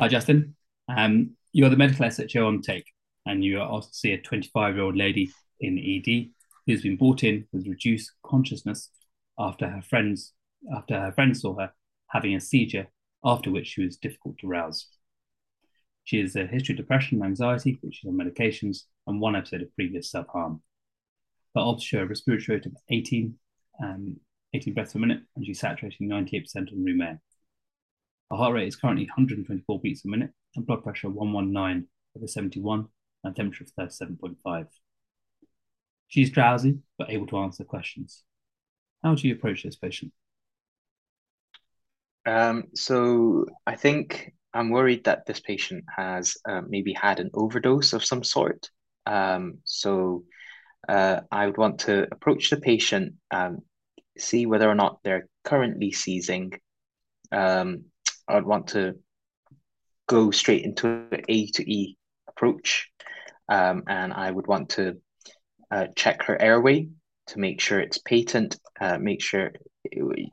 Hi, Justin. Um, you're the medical SHO on take, and you are asked to see a 25 year old lady in ED who's been brought in with reduced consciousness after her friends after her friends saw her having a seizure, after which she was difficult to rouse. She has a history of depression and anxiety, which is on medications, and one episode of previous self harm. Her obs show a respiratory rate of 18, um, 18 breaths per minute, and she's saturating 98% on room air. Her heart rate is currently 124 beats a minute, and blood pressure 119 over 71, and temperature of 37.5. She's drowsy, but able to answer questions. How do you approach this patient? Um, so I think I'm worried that this patient has uh, maybe had an overdose of some sort. Um, so uh, I would want to approach the patient, um, see whether or not they're currently seizing. Um, I would want to go straight into an A to E approach, um, and I would want to uh, check her airway to make sure it's patent, uh, make sure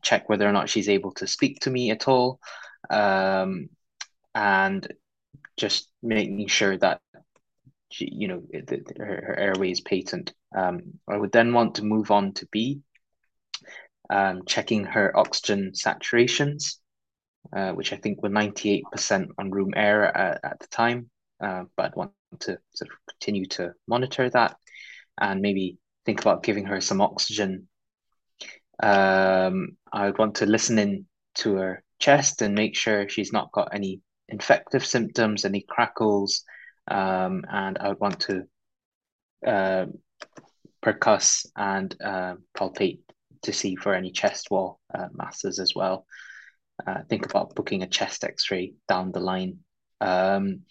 check whether or not she's able to speak to me at all, um, and just making sure that she, you know, the, her, her airway is patent. Um, I would then want to move on to B, um, checking her oxygen saturations, uh, which I think were 98% on room air at, at the time. Uh, but I'd want to sort of continue to monitor that and maybe think about giving her some oxygen. Um, I would want to listen in to her chest and make sure she's not got any infective symptoms, any crackles, um, and I would want to uh, percuss and uh, palpate to see for any chest wall uh, masses as well. Uh, think about booking a chest X-ray down the line. Um,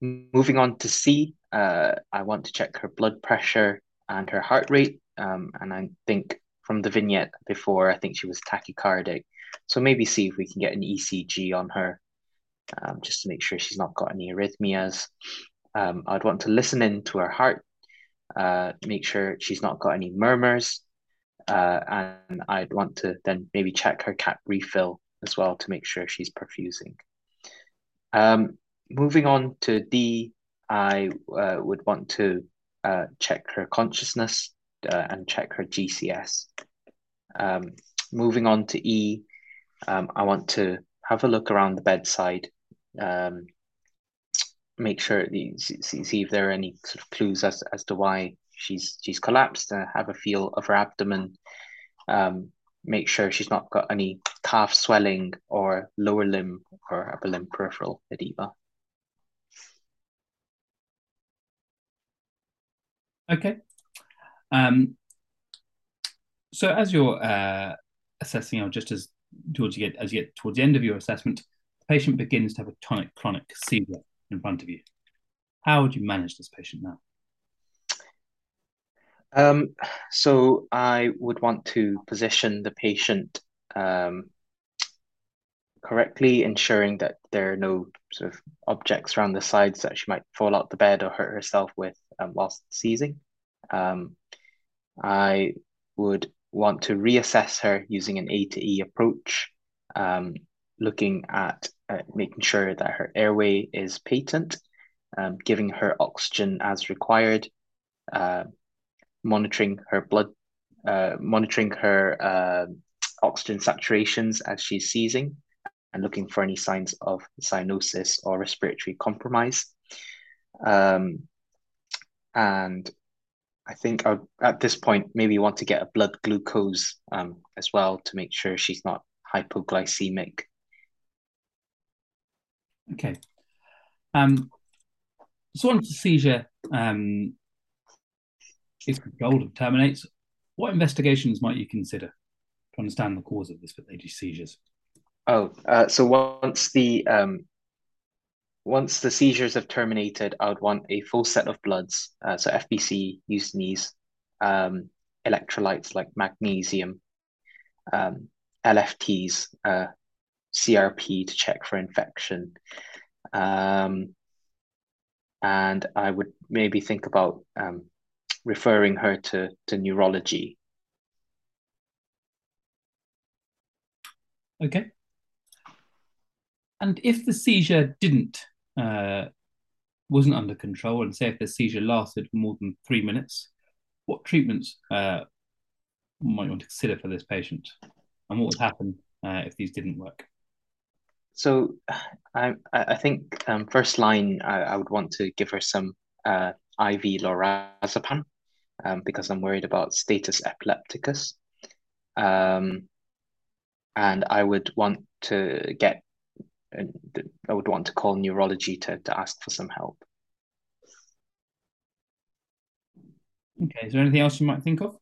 moving on to C, uh, I want to check her blood pressure and her heart rate. Um, and I think from the vignette before, I think she was tachycardic. So maybe see if we can get an ECG on her um, just to make sure she's not got any arrhythmias. Um, I'd want to listen in to her heart, uh, make sure she's not got any murmurs, uh, and I'd want to then maybe check her cap refill as well to make sure she's perfusing. Um, moving on to D, I uh, would want to uh, check her consciousness uh, and check her GCS. Um, moving on to E, um, I want to have a look around the bedside, um, make sure see, see if there are any sort of clues as, as to why she's she's collapsed, and have a feel of her abdomen. Um, make sure she's not got any calf swelling or lower limb or upper limb peripheral edema. Okay. Um, so as you're uh, assessing, or just as towards you get as you get towards the end of your assessment, the patient begins to have a tonic clonic seizure in front of you. How would you manage this patient now? Um, so I would want to position the patient um, correctly, ensuring that there are no sort of objects around the sides that she might fall out the bed or hurt herself with um, whilst seizing. Um, I would want to reassess her using an A to E approach, um, looking at uh, making sure that her airway is patent, um, giving her oxygen as required, uh, monitoring her blood, uh, monitoring her uh, oxygen saturations as she's seizing, and looking for any signs of cyanosis or respiratory compromise. Um, and I think I at this point maybe want to get a blood glucose um, as well to make sure she's not hypoglycemic. Okay. Um, so once the seizure um, is controlled terminates, what investigations might you consider to understand the cause of this lady's seizures? Oh, uh, so once the um, once the seizures have terminated, I would want a full set of bloods, uh, so FBC, U&Es, um, electrolytes like magnesium, um, LFTs, uh, CRP to check for infection. Um, and I would maybe think about um, referring her to, to neurology. Okay. And if the seizure didn't uh, wasn't under control, and say if the seizure lasted more than three minutes, what treatments uh, might you want to consider for this patient, and what would happen uh, if these didn't work? So, I I think um, first line I, I would want to give her some uh, IV lorazepam um, because I'm worried about status epilepticus. Um, and I would want to get, I would want to call neurology to, to ask for some help. Okay, is there anything else you might think of?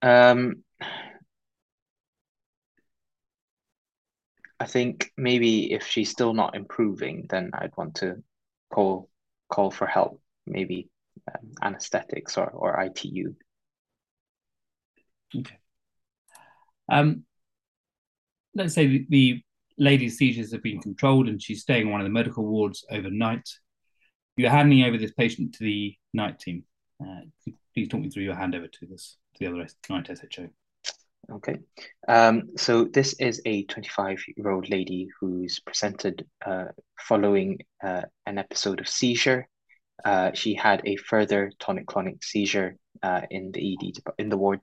Um, I think maybe if she's still not improving, then I'd want to call call for help, maybe um, anesthetics or, or ITU. Okay. Um, let's say the, the lady's seizures have been controlled and she's staying in one of the medical wards overnight. You're handing over this patient to the night team. Uh, please talk me through your handover to this to the other night SHO. Okay. Um, so this is a 25 year old lady who's presented uh, following uh, an episode of seizure. Uh, she had a further tonic clonic seizure uh, in the ED in the ward.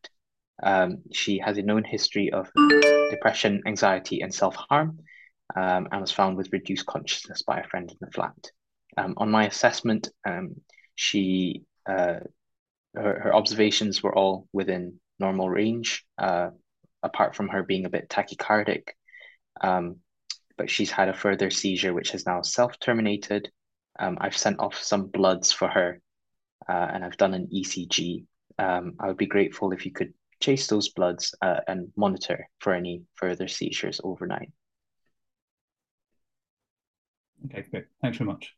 Um, she has a known history of depression, anxiety, and self harm, um, and was found with reduced consciousness by a friend in the flat. Um, on my assessment, um, she uh, her, her observations were all within normal range, uh, apart from her being a bit tachycardic. Um, but she's had a further seizure, which has now self terminated. Um, I've sent off some bloods for her, uh, and I've done an ECG. Um, I would be grateful if you could chase those bloods uh, and monitor for any further seizures overnight. Okay, great. Thanks very much.